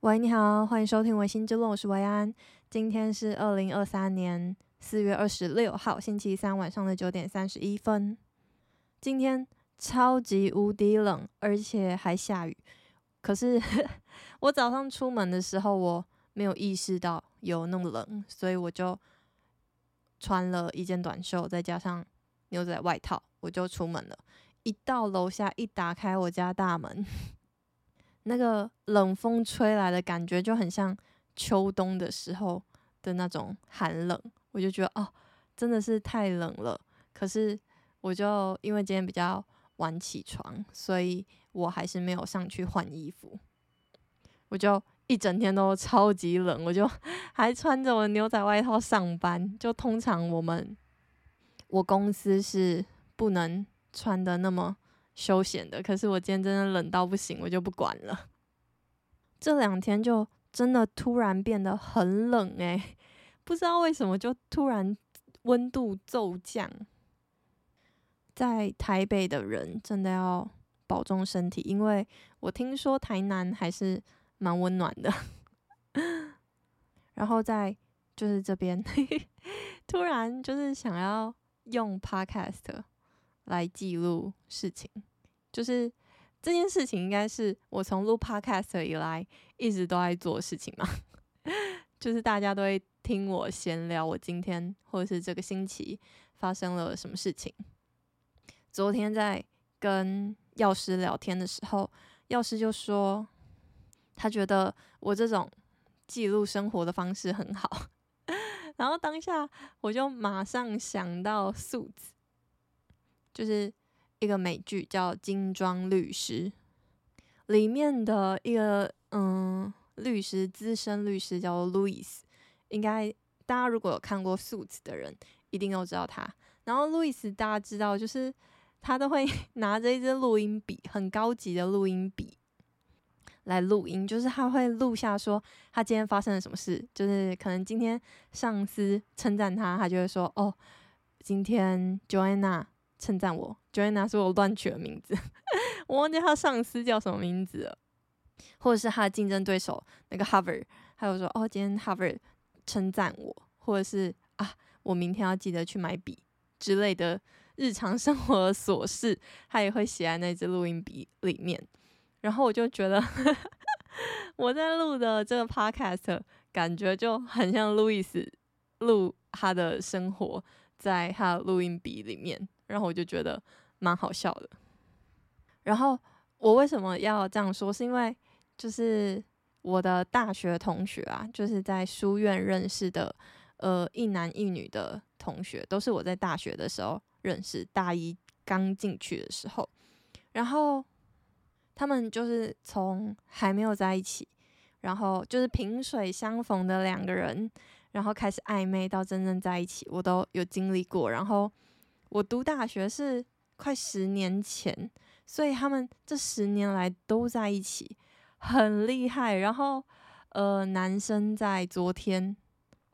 喂，你好，欢迎收听《薇心之论》，我是维安。今天是二零二三年四月二十六号，星期三晚上的九点三十一分。今天超级无敌冷，而且还下雨。可是 我早上出门的时候，我没有意识到有那么冷，所以我就穿了一件短袖，再加上牛仔外套，我就出门了。一到楼下，一打开我家大门。那个冷风吹来的感觉就很像秋冬的时候的那种寒冷，我就觉得哦，真的是太冷了。可是我就因为今天比较晚起床，所以我还是没有上去换衣服。我就一整天都超级冷，我就 还穿着我牛仔外套上班。就通常我们我公司是不能穿的那么。休闲的，可是我今天真的冷到不行，我就不管了。这两天就真的突然变得很冷诶、不知道为什么就突然温度骤降。在台北的人真的要保重身体，因为我听说台南还是蛮温暖的。然后在就是这边，突然就是想要用 Podcast。来记录事情，就是这件事情应该是我从录 Podcast 以来一直都在做事情嘛，就是大家都会听我闲聊，我今天或者是这个星期发生了什么事情。昨天在跟药师聊天的时候，药师就说他觉得我这种记录生活的方式很好，然后当下我就马上想到素子。就是一个美剧叫《金装律师》，里面的一个嗯律师，资深律师叫路易斯，应该大家如果有看过《Suits》的人，一定都知道他。然后路易斯大家知道，就是他都会 拿着一支录音笔，很高级的录音笔来录音，就是他会录下说他今天发生了什么事，就是可能今天上司称赞他，他就会说哦，今天 Joanna。称赞我，Joanna 是我乱取的名字，我忘记他上司叫什么名字了，或者是他的竞争对手那个 Harvard，还有说哦，今天 Harvard 称赞我，或者是啊，我明天要记得去买笔之类的日常生活琐事，他也会写在那支录音笔里面。然后我就觉得 我在录的这个 Podcast 感觉就很像路易斯录他的生活在他的录音笔里面。然后我就觉得蛮好笑的。然后我为什么要这样说？是因为就是我的大学同学啊，就是在书院认识的，呃，一男一女的同学，都是我在大学的时候认识，大一刚进去的时候。然后他们就是从还没有在一起，然后就是萍水相逢的两个人，然后开始暧昧到真正在一起，我都有经历过。然后。我读大学是快十年前，所以他们这十年来都在一起，很厉害。然后，呃，男生在昨天，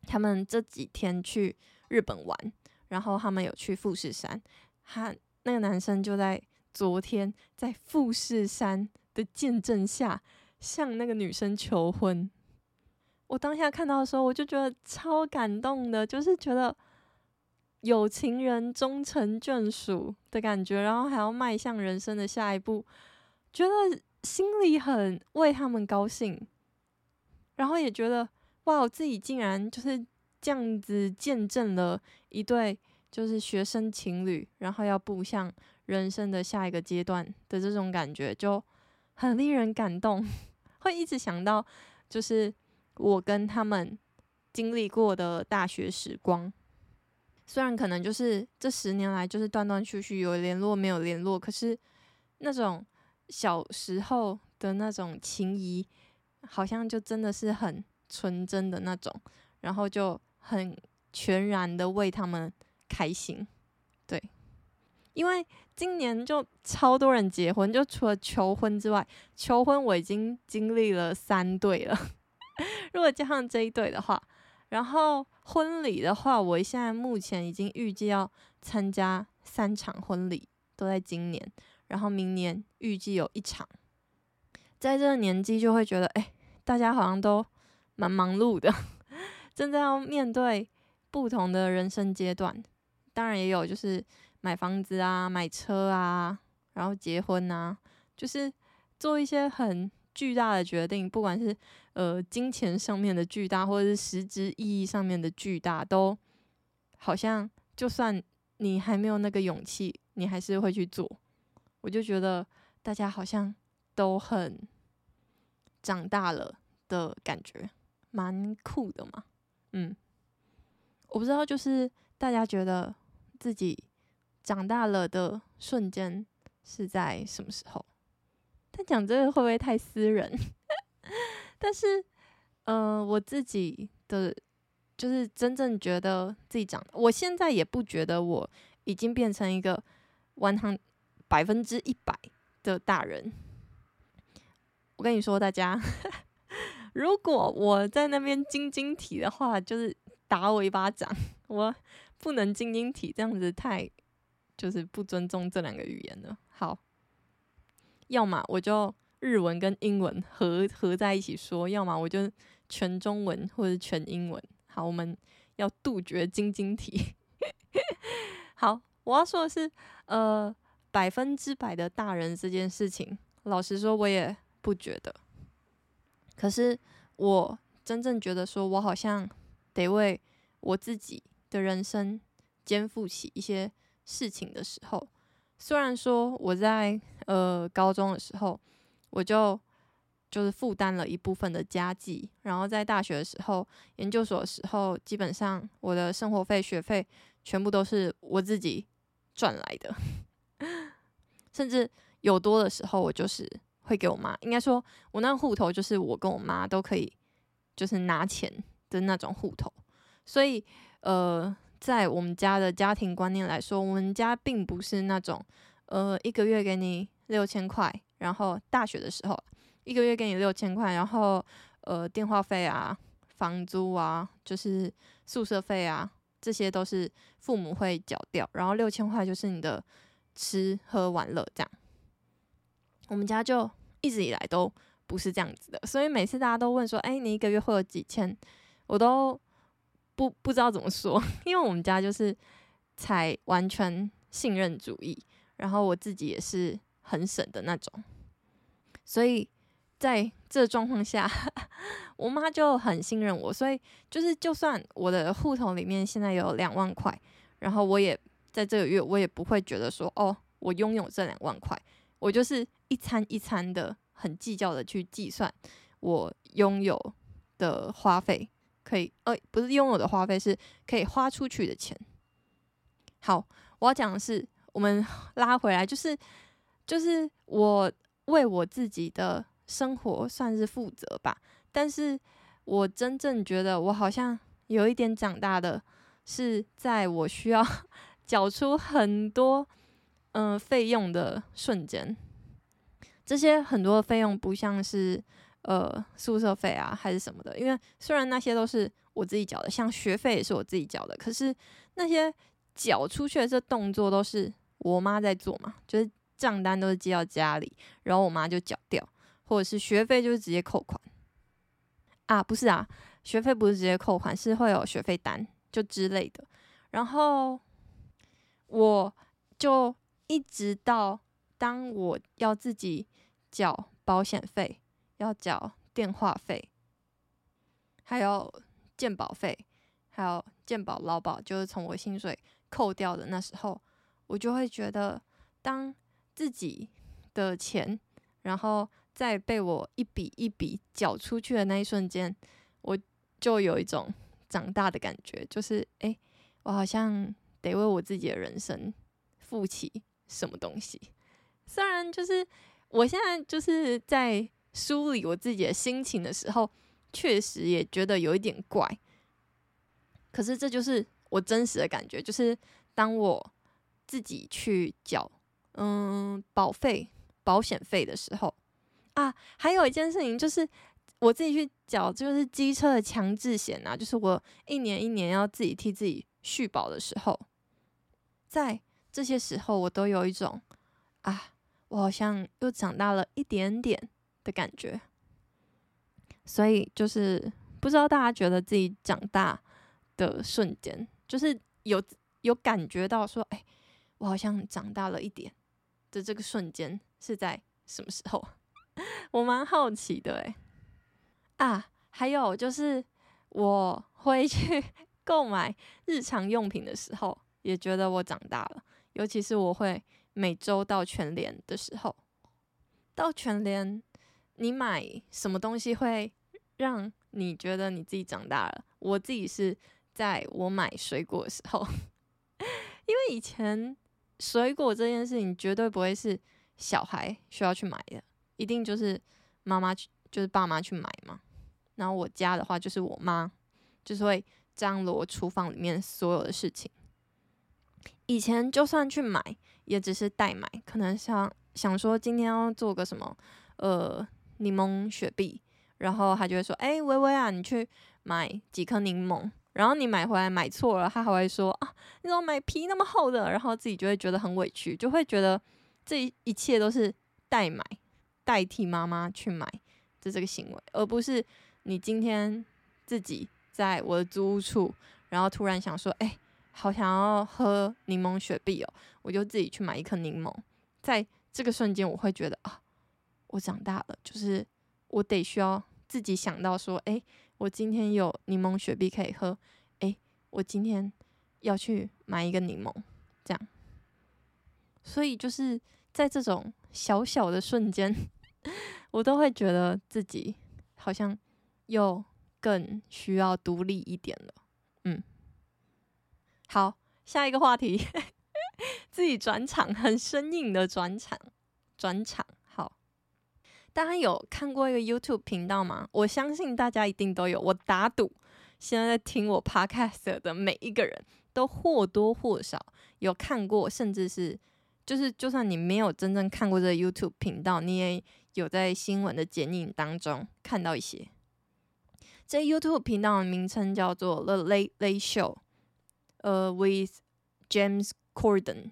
他们这几天去日本玩，然后他们有去富士山，他那个男生就在昨天在富士山的见证下向那个女生求婚。我当下看到的时候，我就觉得超感动的，就是觉得。有情人终成眷属的感觉，然后还要迈向人生的下一步，觉得心里很为他们高兴，然后也觉得哇，我自己竟然就是这样子见证了一对就是学生情侣，然后要步向人生的下一个阶段的这种感觉，就很令人感动，会一直想到就是我跟他们经历过的大学时光。虽然可能就是这十年来就是断断续续有联络没有联络，可是那种小时候的那种情谊，好像就真的是很纯真的那种，然后就很全然的为他们开心。对，因为今年就超多人结婚，就除了求婚之外，求婚我已经经历了三对了，如果加上这一对的话。然后婚礼的话，我现在目前已经预计要参加三场婚礼，都在今年。然后明年预计有一场，在这个年纪就会觉得，哎，大家好像都蛮忙碌的，正在要面对不同的人生阶段。当然也有就是买房子啊、买车啊，然后结婚啊，就是做一些很巨大的决定，不管是呃金钱上面的巨大，或者是实质意义上面的巨大，都好像就算你还没有那个勇气，你还是会去做。我就觉得大家好像都很长大了的感觉，蛮酷的嘛。嗯，我不知道，就是大家觉得自己长大了的瞬间是在什么时候？他讲这个会不会太私人？但是，呃，我自己的就是真正觉得自己长，我现在也不觉得我已经变成一个完全百分之一百的大人。我跟你说，大家，如果我在那边晶晶体的话，就是打我一巴掌。我不能晶晶体，这样子太就是不尊重这两个语言了。好。要么我就日文跟英文合合在一起说，要么我就全中文或者全英文。好，我们要杜绝晶晶体。好，我要说的是，呃，百分之百的大人这件事情，老实说，我也不觉得。可是我真正觉得，说我好像得为我自己的人生肩负起一些事情的时候。虽然说我在呃高中的时候，我就就是负担了一部分的家计，然后在大学的时候、研究所的时候，基本上我的生活费、学费全部都是我自己赚来的，甚至有多的时候，我就是会给我妈。应该说，我那户头就是我跟我妈都可以就是拿钱的那种户头，所以呃。在我们家的家庭观念来说，我们家并不是那种，呃，一个月给你六千块，然后大学的时候一个月给你六千块，然后呃，电话费啊、房租啊，就是宿舍费啊，这些都是父母会缴掉，然后六千块就是你的吃喝玩乐这样。我们家就一直以来都不是这样子的，所以每次大家都问说，哎，你一个月会有几千？我都。不不知道怎么说，因为我们家就是采完全信任主义，然后我自己也是很省的那种，所以在这状况下，我妈就很信任我，所以就是就算我的户头里面现在有两万块，然后我也在这个月我也不会觉得说哦，我拥有这两万块，我就是一餐一餐的很计较的去计算我拥有的花费。可以，呃，不是拥有的花费，是可以花出去的钱。好，我要讲的是，我们拉回来，就是，就是我为我自己的生活算是负责吧。但是我真正觉得我好像有一点长大的，是在我需要 缴出很多嗯费用的瞬间。这些很多费用不像是。呃，宿舍费啊，还是什么的？因为虽然那些都是我自己缴的，像学费也是我自己缴的，可是那些缴出去的这动作都是我妈在做嘛，就是账单都是寄到家里，然后我妈就缴掉，或者是学费就是直接扣款啊，不是啊，学费不是直接扣款，是会有学费单就之类的，然后我就一直到当我要自己缴保险费。要缴电话费，还有健保费，还有健保劳保，就是从我薪水扣掉的那时候，我就会觉得，当自己的钱，然后再被我一笔一笔缴出去的那一瞬间，我就有一种长大的感觉，就是诶，我好像得为我自己的人生负起什么东西。虽然就是我现在就是在。梳理我自己的心情的时候，确实也觉得有一点怪。可是这就是我真实的感觉，就是当我自己去缴嗯保费、保险费的时候啊，还有一件事情就是我自己去缴，就是机车的强制险啊，就是我一年一年要自己替自己续保的时候，在这些时候我都有一种啊，我好像又长大了一点点。的感觉，所以就是不知道大家觉得自己长大的瞬间，就是有有感觉到说，哎，我好像长大了一点的这个瞬间是在什么时候？我蛮好奇的，哎，啊，还有就是我会去 购买日常用品的时候，也觉得我长大了，尤其是我会每周到全联的时候，到全联。你买什么东西会让你觉得你自己长大了？我自己是在我买水果的时候，因为以前水果这件事情绝对不会是小孩需要去买的，一定就是妈妈去，就是爸妈去买嘛。然后我家的话，就是我妈就是会张罗厨房里面所有的事情。以前就算去买，也只是代买，可能想想说今天要做个什么，呃。柠檬雪碧，然后他就会说：“哎、欸，薇薇啊，你去买几颗柠檬。”然后你买回来买错了，他还会说：“啊，你怎么买皮那么厚的？”然后自己就会觉得很委屈，就会觉得这一切都是代买，代替妈妈去买的这个行为，而不是你今天自己在我的租屋处，然后突然想说：“哎、好想要喝柠檬雪碧哦！”我就自己去买一颗柠檬，在这个瞬间，我会觉得啊。我长大了，就是我得需要自己想到说，哎、我今天有柠檬雪碧可以喝，哎、我今天要去买一个柠檬，这样。所以就是在这种小小的瞬间，我都会觉得自己好像又更需要独立一点了。嗯，好，下一个话题，自己转场，很生硬的转场，转场。大家有看过一个 YouTube 频道吗？我相信大家一定都有。我打赌，现在在听我 Podcast 的每一个人都或多或少有看过，甚至是就是，就算你没有真正看过这 YouTube 频道，你也有在新闻的剪影当中看到一些。这 YouTube 频道的名称叫做 The Late Late Show，呃，with James Corden，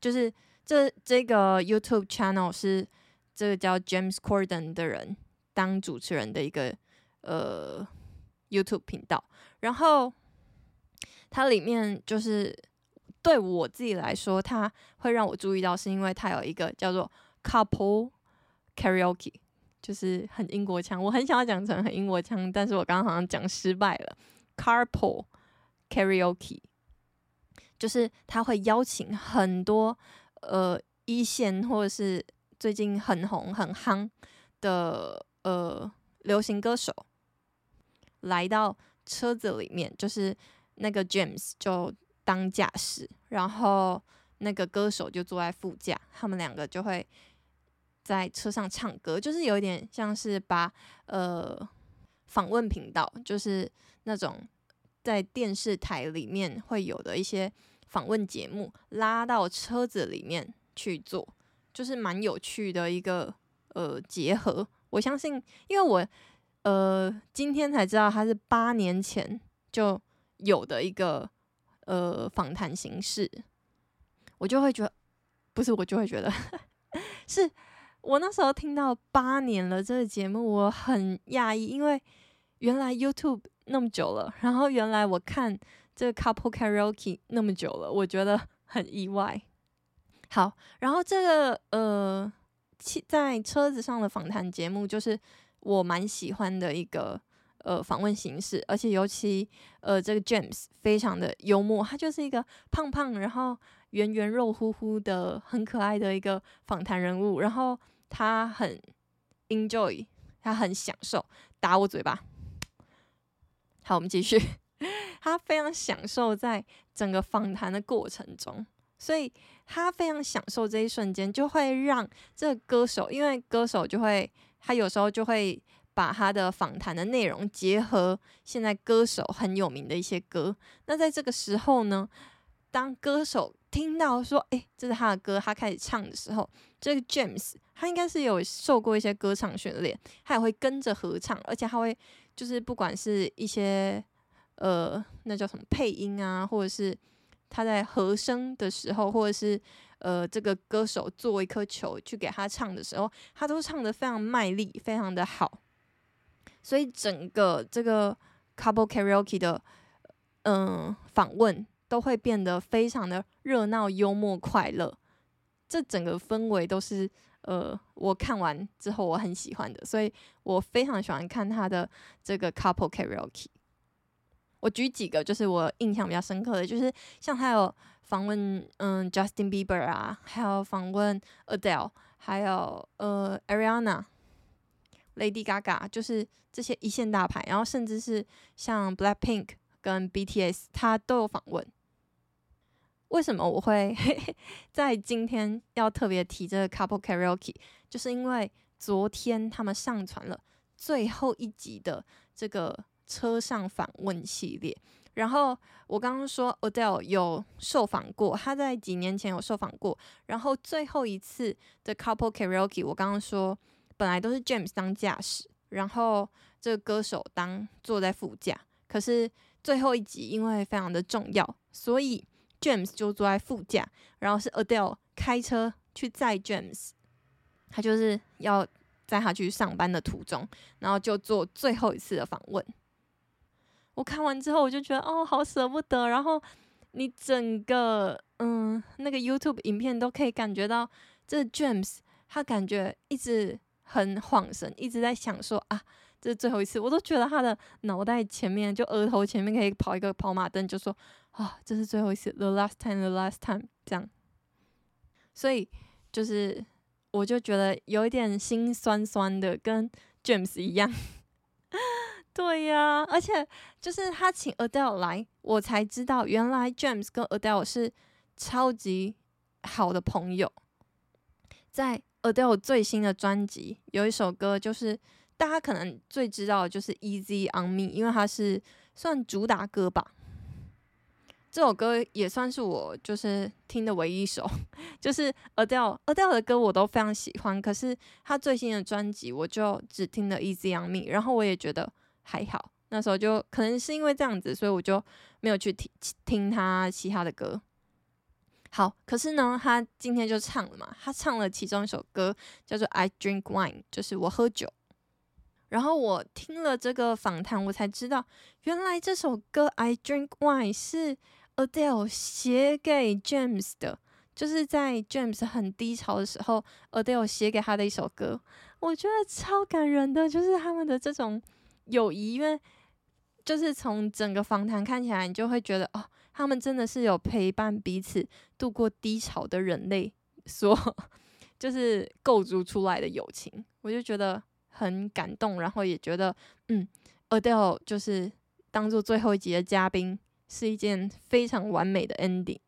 就是这这个 YouTube channel 是。这个叫 James Corden 的人当主持人的一个呃 YouTube 频道，然后它里面就是对我自己来说，它会让我注意到，是因为它有一个叫做 Couple Karaoke，就是很英国腔，我很想要讲成很英国腔，但是我刚刚好像讲失败了。Couple Karaoke 就是他会邀请很多呃一线或者是最近很红很夯的呃流行歌手来到车子里面，就是那个 James 就当驾驶，然后那个歌手就坐在副驾，他们两个就会在车上唱歌，就是有点像是把呃访问频道，就是那种在电视台里面会有的一些访问节目，拉到车子里面去做。就是蛮有趣的一个呃结合，我相信，因为我呃今天才知道它是八年前就有的一个呃访谈形式，我就会觉得不是，我就会觉得 是我那时候听到八年了这个节目，我很讶异，因为原来 YouTube 那么久了，然后原来我看这个 Couple Karaoke 那么久了，我觉得很意外。好，然后这个呃，在车子上的访谈节目，就是我蛮喜欢的一个呃访问形式，而且尤其呃这个 James 非常的幽默，他就是一个胖胖，然后圆圆肉乎乎的，很可爱的一个访谈人物，然后他很 enjoy，他很享受打我嘴巴。好，我们继续，他非常享受在整个访谈的过程中。所以他非常享受这一瞬间，就会让这个歌手，因为歌手就会，他有时候就会把他的访谈的内容结合现在歌手很有名的一些歌。那在这个时候呢，当歌手听到说，诶，这是他的歌，他开始唱的时候，这个 James 他应该是有受过一些歌唱训练，他也会跟着合唱，而且他会就是不管是一些呃，那叫什么配音啊，或者是。他在和声的时候，或者是呃，这个歌手做一颗球去给他唱的时候，他都唱得非常卖力，非常的好。所以整个这个 Couple Karaoke 的嗯访问都会变得非常的热闹、幽默、快乐。这整个氛围都是呃我看完之后我很喜欢的，所以我非常喜欢看他的这个 Couple Karaoke。我举几个，就是我印象比较深刻的，就是像他有访问嗯 Justin Bieber 啊，还有访问 Adele，还有呃 Ariana、Lady Gaga，就是这些一线大牌，然后甚至是像 Blackpink 跟 BTS，他都有访问。为什么我会 在今天要特别提这个 Couple Karaoke？就是因为昨天他们上传了最后一集的这个。车上访问系列，然后我刚刚说 Adele 有受访过，他在几年前有受访过，然后最后一次的 Couple Karaoke，我刚刚说本来都是 James 当驾驶，然后这个歌手当坐在副驾，可是最后一集因为非常的重要，所以 James 就坐在副驾，然后是 Adele 开车去载 James，他就是要载他去上班的途中，然后就做最后一次的访问。我看完之后，我就觉得哦，好舍不得。然后你整个嗯那个 YouTube 影片都可以感觉到，这 James 他感觉一直很恍神，一直在想说啊，这是最后一次。我都觉得他的脑袋前面就额头前面可以跑一个跑马灯，就说啊，这是最后一次，the last time，the last time 这样。所以就是我就觉得有一点心酸酸的，跟 James 一样。对呀、而且就是他请 Adele 来，我才知道原来 James 跟 Adele 是超级好的朋友。在 Adele 最新的专辑有一首歌，就是大家可能最知道的就是《Easy on Me》，因为它是算主打歌吧。这首歌也算是我就是听的唯一一首，就是 Adele Adele 的歌我都非常喜欢，可是他最新的专辑我就只听了《Easy on Me》，然后我也觉得。还好，那时候就可能是因为这样子，所以我就没有去听听他其他的歌。好，可是呢，他今天就唱了嘛，他唱了其中一首歌叫做《I Drink Wine》，就是我喝酒。然后我听了这个访谈，我才知道原来这首歌《I Drink Wine》是 Adele 写给 James 的，就是在 James 很低潮的时候，Adele 写给他的一首歌。我觉得超感人的，就是他们的这种。友谊，因为就是从整个访谈看起来，你就会觉得哦，他们真的是有陪伴彼此度过低潮的人类 所就是构筑出来的友情，我就觉得很感动，然后也觉得嗯，Adele 就是当做最后一集的嘉宾是一件非常完美的 ending。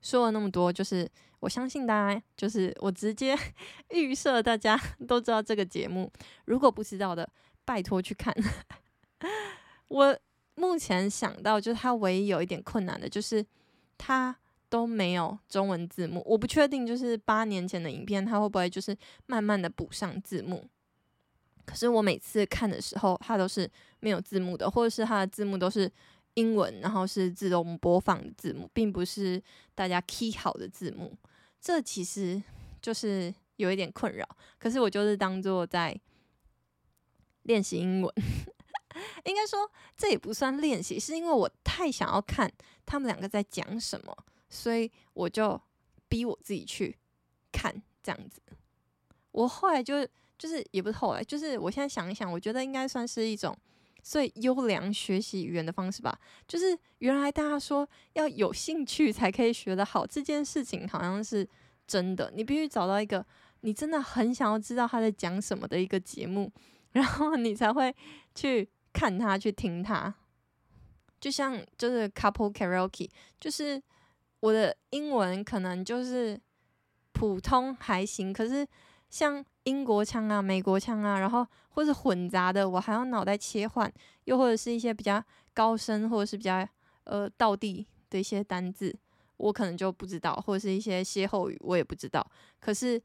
说了那么多，就是我相信大家，就是我直接 预设大家 都知道这个节目，如果不知道的。拜托去看。我目前想到，就是它唯一有一点困难的，就是它都没有中文字幕。我不确定，就是八年前的影片，它会不会就是慢慢的补上字幕。可是我每次看的时候，它都是没有字幕的，或者是它的字幕都是英文，然后是自动播放的字幕，并不是大家 key 好的字幕。这其实就是有一点困扰。可是我就是当做在。练习英文，应该说这也不算练习，是因为我太想要看他们两个在讲什么，所以我就逼我自己去看这样子。我后来就就是也不是后来，就是我现在想一想，我觉得应该算是一种最优良学习语言的方式吧。就是原来大家说要有兴趣才可以学得好，这件事情好像是真的。你必须找到一个你真的很想要知道他在讲什么的一个节目。然后你才会去看他，去听他，就像就是 couple karaoke，就是我的英文可能就是普通还行，可是像英国腔啊、美国腔啊，然后或是混杂的，我还要脑袋切换，又或者是一些比较高深或者是比较呃道地的一些单字，我可能就不知道，或者是一些歇后语，我也不知道。可是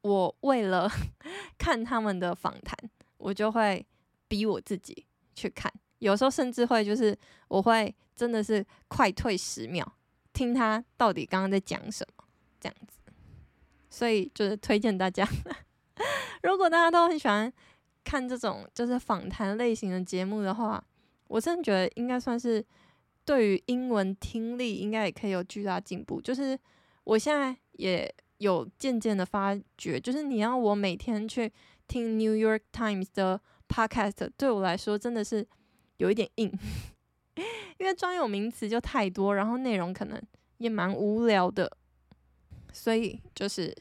我为了 看他们的访谈。我就会逼我自己去看，有时候甚至会就是我会真的是快退十秒，听他到底刚刚在讲什么这样子。所以就是推荐大家，如果大家都很喜欢看这种就是访谈类型的节目的话，我真的觉得应该算是对于英文听力应该也可以有巨大进步。就是我现在也有渐渐的发觉，就是你要我每天去听 New York Times 的 podcast，对我来说真的是有一点硬，因为专有名词就太多，然后内容可能也蛮无聊的，所以就是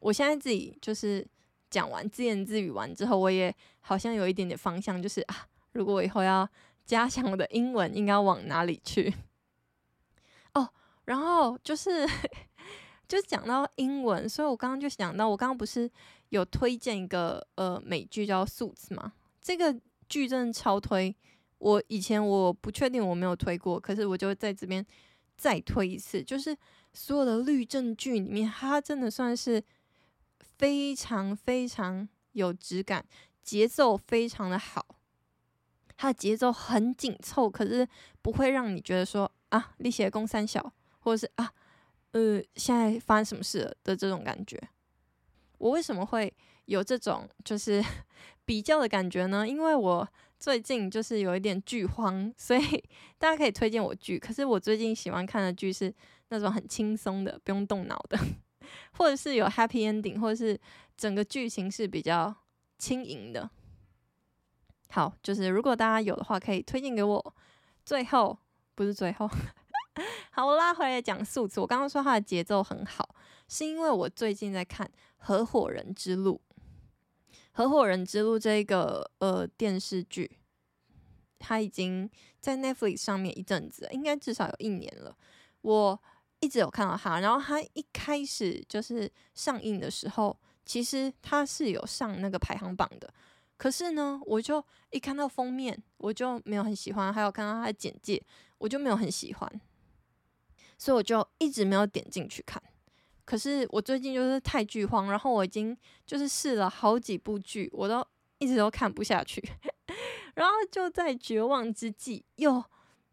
我现在自己就是。讲完自言自语完之后，我也好像有一点点方向，就是啊，如果我以后要加强我的英文，应该往哪里去？哦，然后就是 就讲到英文，所以我刚刚就想到，我刚刚不是有推荐一个呃美剧叫《Suits》吗？这个剧真的超推。我以前我不确定我没有推过，可是我就在这边再推一次，就是所有的律政剧里面，它真的算是。非常非常有质感，节奏非常的好，它的节奏很紧凑，可是不会让你觉得说啊，力气攻三小，或者是啊，呃，现在发生什么事了的这种感觉。我为什么会有这种就是 比较的感觉呢？因为我最近就是有一点剧荒，所以 大家可以推荐我剧。可是我最近喜欢看的剧是那种很轻松的，不用动脑的。或者是有 happy ending，或者是整个剧情是比较轻盈的。好，就是如果大家有的话，可以推荐给我。最后不是最后，好，我拉回来讲数字。我刚刚说它的节奏很好，是因为我最近在看《合伙人之路》。《合伙人之路》这个呃电视剧，它已经在 Netflix 上面一阵子，应该至少有一年了。我。一直有看到它，然后它一开始就是上映的时候，其实它是有上那个排行榜的。可是呢，我就一看到封面，我就没有很喜欢，还有看到它的简介，我就没有很喜欢，所以我就一直没有点进去看。可是我最近就是太剧荒，然后我已经就是试了好几部剧，我都一直都看不下去，然后就在绝望之际，又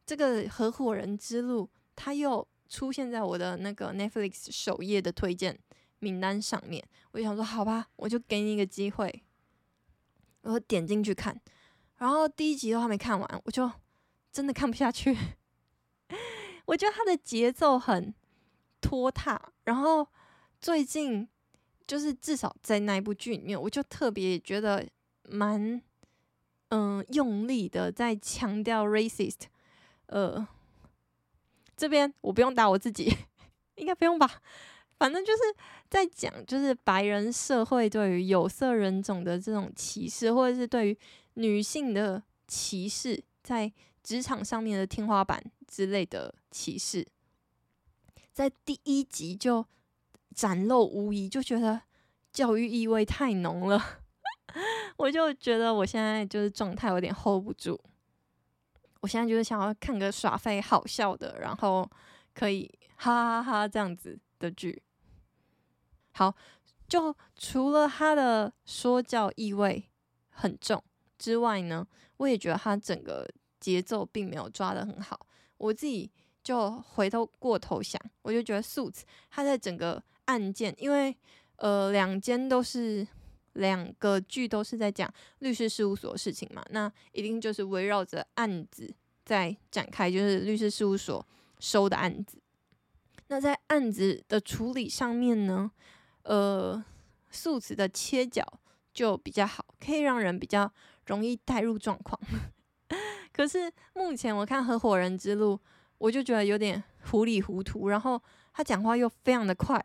这个合伙人之路，他又。出现在我的那个 Netflix 首页的推荐名单上面，我就想说，好吧，我就给你一个机会，我点进去看，然后第一集都还没看完，我就真的看不下去。我觉得他的节奏很拖沓，然后最近就是至少在那一部剧里面，我就特别觉得蛮嗯、用力的在强调 racist，呃。这边我不用打我自己，应该不用吧？反正就是在讲，就是白人社会对于有色人种的这种歧视，或者是对于女性的歧视，在职场上面的天花板之类的歧视，在第一集就展露无遗，就觉得教育意味太浓了，我就觉得我现在就是状态有点 hold 不住。我现在就是想要看个耍废好笑的，然后可以哈哈哈哈这样子的剧。好，就除了它的说教意味很重之外呢，我也觉得它整个节奏并没有抓得很好。我自己就回头过头想，我就觉得《Suits》它在整个案件，因为呃两间都是。两个剧都是在讲律师事务所的事情嘛，那一定就是围绕着案子在展开，就是律师事务所收的案子。那在案子的处理上面呢，呃，诉词的切角就比较好，可以让人比较容易带入状况。可是目前我看《合伙人之路》，我就觉得有点糊里糊涂，然后他讲话又非常的快，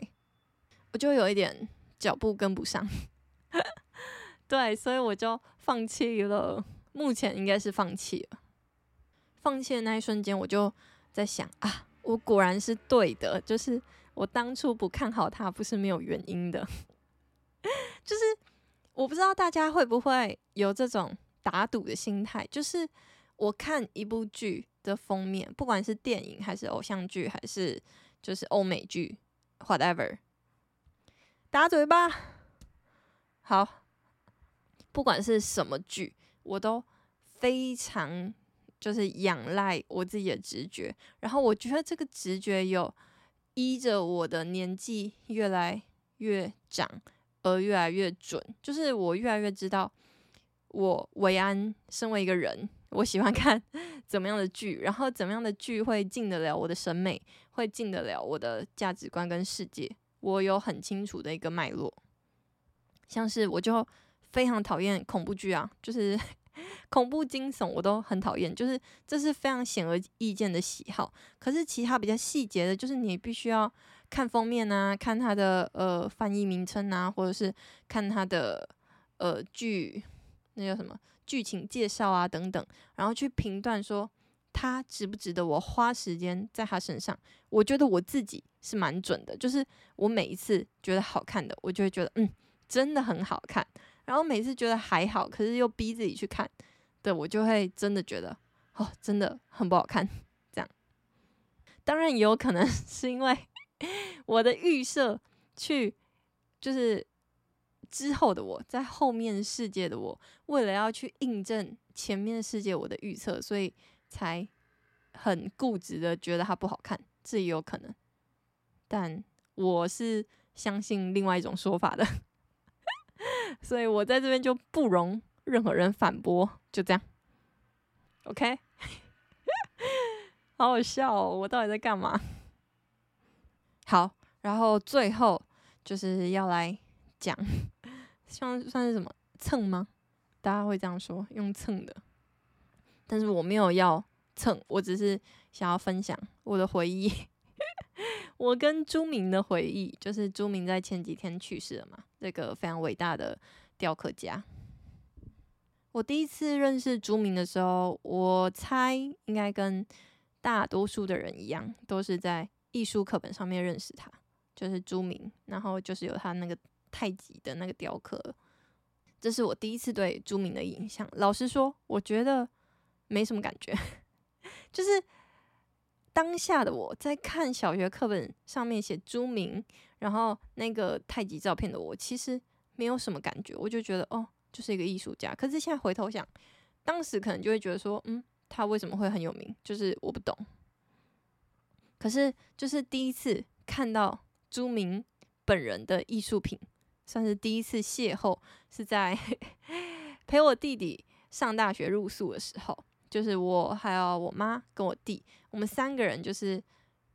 我就有一点脚步跟不上。对，所以我就放弃了。目前应该是放弃了。放弃的那一瞬间，我就在想啊，我果然是对的，就是我当初不看好他，不是没有原因的。就是我不知道大家会不会有这种打赌的心态，就是我看一部剧的封面，不管是电影还是偶像剧，还是就是欧美剧，whatever，打嘴巴。好，不管是什么剧，我都非常就是仰赖我自己的直觉。然后我觉得这个直觉有依着我的年纪越来越长而越来越准，就是我越来越知道我维安身为一个人，我喜欢看 怎么样的剧，然后怎么样的剧会进得了我的审美，会进得了我的价值观跟世界，我有很清楚的一个脉络。像是我就非常讨厌恐怖剧啊，就是 恐怖惊悚我都很讨厌，就是这是非常显而易见的喜好。可是其他比较细节的，就是你必须要看封面啊，看它的呃翻译名称啊，或者是看它的呃剧那叫什么剧情介绍啊等等，然后去评断说他值不值得我花时间在他身上。我觉得我自己是蛮准的，就是我每一次觉得好看的，我就会觉得嗯。真的很好看，然后每次觉得还好，可是又逼自己去看，对，我就会真的觉得哦，真的很不好看。这样，当然也有可能 是因为 我的预设去，就是之后的我在后面世界的我，为了要去印证前面世界我的预测，所以才很固执的觉得它不好看，这也有可能。但我是相信另外一种说法的。所以我在这边就不容任何人反驳，就这样，OK，好好笑哦，我到底在干嘛？好，然后最后就是要来讲，算算是什么蹭吗？大家会这样说，用蹭的，但是我没有要蹭，我只是想要分享我的回忆，我跟朱明的回忆，就是朱明在前几天去世了嘛。这个非常伟大的雕刻家，我第一次认识朱明的时候，我猜应该跟大多数的人一样，都是在艺术课本上面认识他，就是朱明，然后就是有他那个太极的那个雕刻，这是我第一次对朱明的印象。老实说，我觉得没什么感觉，就是。当下的我在看小学课本上面写朱明，然后那个太极照片的我，其实没有什么感觉，我就觉得哦，就是一个艺术家。可是现在回头想，当时可能就会觉得说，嗯，他为什么会很有名？就是我不懂。可是就是第一次看到朱明本人的艺术品，算是第一次邂逅，是在 陪我弟弟上大学入宿的时候。就是我还有我妈跟我弟，我们三个人就是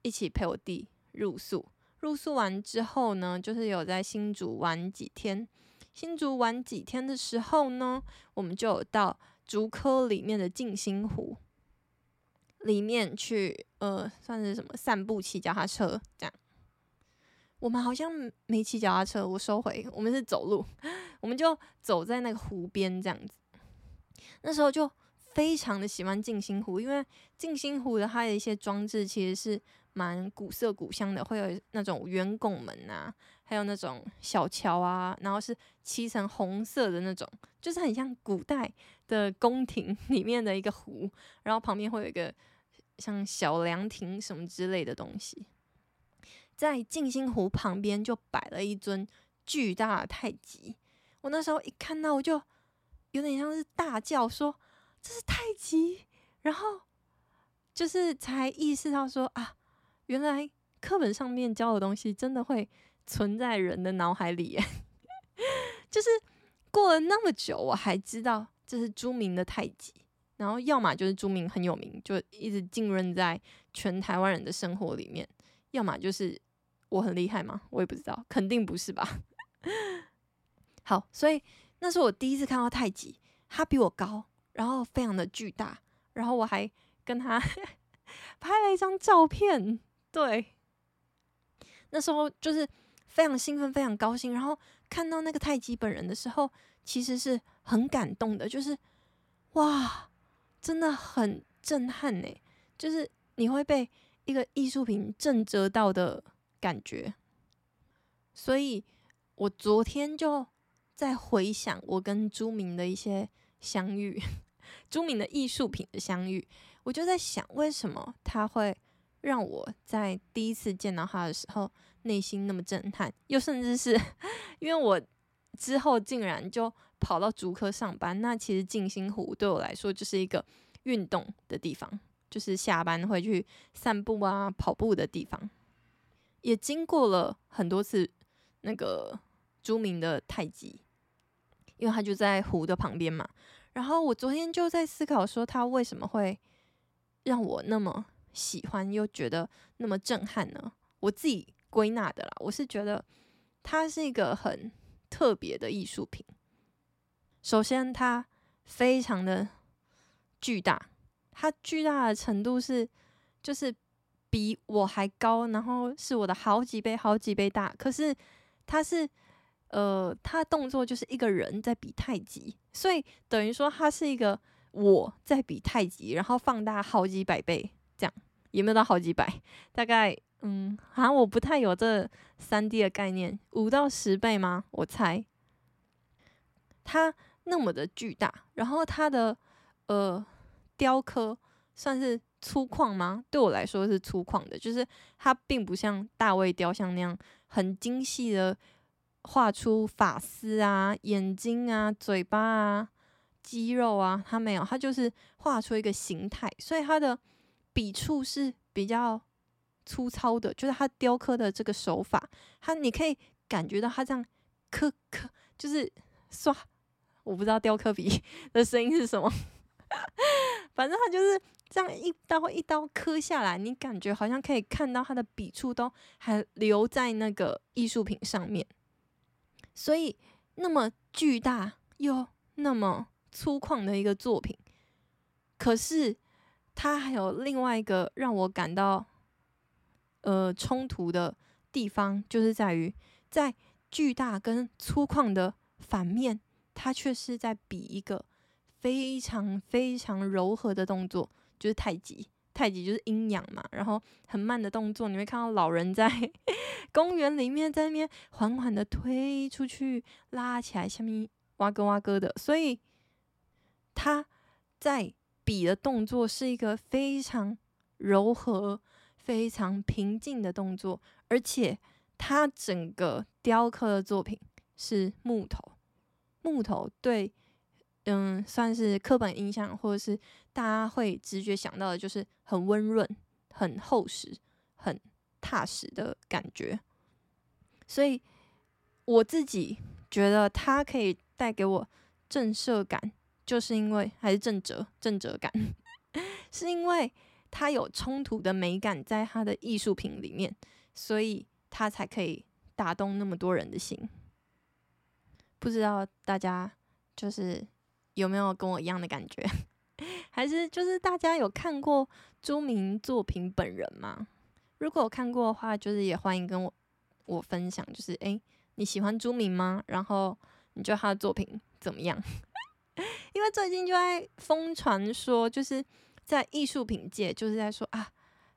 一起陪我弟入宿。入宿完之后呢，就是有在新竹玩几天。新竹玩几天的时候呢，我们就有到竹科里面的静心湖里面去，呃，算是什么散步、骑脚踏车这样。我们好像没骑脚踏车，我收回，我们是走路，我们就走在那个湖边这样子。那时候就。非常的喜欢静心湖，因为静心湖的它的一些装置其实是蛮古色古香的，会有那种圆拱门啊，还有那种小桥啊，然后是漆成红色的那种，就是很像古代的宫廷 里面的一个湖，然后旁边会有一个像小凉亭什么之类的东西。在静心湖旁边就摆了一尊巨大的太极，我那时候一看到我就有点像是大叫说。这是太极，然后就是才意识到说啊，原来课本上面教的东西真的会存在人的脑海里。就是过了那么久，我还知道这是朱明的太极，然后要么就是朱明很有名，就一直浸润在全台湾人的生活里面；要么就是我很厉害吗？我也不知道，肯定不是吧。好，所以那是我第一次看到太极，他比我高。然后非常的巨大，然后我还跟他 拍了一张照片。对，那时候就是非常兴奋，非常高兴。然后看到那个太极本人的时候，其实是很感动的，就是哇，真的很震撼呢。就是你会被一个艺术品震折到的感觉。所以我昨天就在回想我跟朱明的一些相遇。朱明的艺术品的相遇，我就在想，为什么他会让我在第一次见到他的时候内心那么震撼？又甚至是因为我之后竟然就跑到竹科上班，那其实静心湖对我来说就是一个运动的地方，就是下班会去散步啊、跑步的地方。也经过了很多次那个著名的太极，因为他就在湖的旁边嘛。然后我昨天就在思考说，他为什么会让我那么喜欢，又觉得那么震撼呢？我自己归纳的啦，我是觉得它是一个很特别的艺术品。首先，它非常的巨大，它巨大的程度是，就是比我还高，然后是我的好几倍、好几倍大。可是它是，呃，它的动作就是一个人在比太极，所以等于说它是一个我在比太极，然后放大好几百倍，这样有没有到好几百？大概，嗯，好像我不太有这三 D 的概念，五到十倍吗？我猜，它。那么的巨大，然后它的呃雕刻算是粗犷吗？对我来说是粗犷的，就是它并不像大卫雕像那样很精细的画出发丝啊、眼睛啊、嘴巴啊、肌肉啊，它没有，它就是画出一个形态，所以它的笔触是比较粗糙的，就是它雕刻的这个手法，它你可以感觉到它这样刻刻，就是刷。我不知道雕刻笔 的声音是什么，反正它就是这样一刀一刀刻下来，你感觉好像可以看到它的笔触都还留在那个艺术品上面，所以那么巨大又那么粗犷的一个作品，可是它还有另外一个让我感到呃冲突的地方，就是在于在巨大跟粗犷的反面。他却是在比一个非常非常柔和的动作，就是太极。太极就是阴阳嘛，然后很慢的动作，你会看到老人在 公园里面在那边缓缓的推出去、拉起来，下面哇咯哇咯的。所以他在比的动作是一个非常柔和、非常平静的动作，而且他整个雕刻的作品是木头。木头对，嗯，算是刻板印象，或者是大家会直觉想到的，就是很温润、很厚实、很踏实的感觉。所以我自己觉得它可以带给我震慑感，就是因为还是震慑、震慑感，是因为它有冲突的美感在它的艺术品里面，所以它才可以打动那么多人的心。不知道大家就是有没有跟我一样的感觉，还是就是大家有看过朱明作品本人吗？如果有看过的话，就是也欢迎跟我我分享，就是诶、你喜欢朱明吗？然后你觉得他的作品怎么样？因为最近就在疯传说，就是在艺术品界，就是在说啊，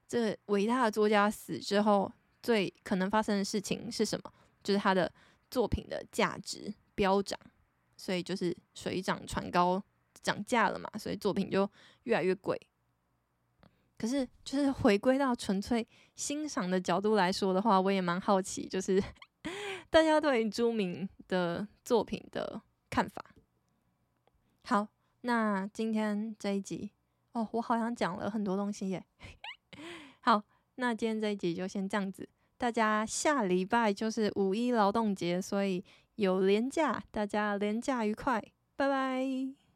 这伟大的作家死之后，最可能发生的事情是什么？就是他的作品的价值。飙涨，所以就是水涨船高，涨价了嘛，所以作品就越来越贵。可是，就是回归到纯粹欣赏的角度来说的话，我也蛮好奇，就是 大家对朱铭的作品的看法。好，那今天这一集，哦，我好像讲了很多东西耶。好，那今天这一集就先这样子，大家下礼拜就是五一劳动节，所以。有连假，大家连假愉快，拜拜。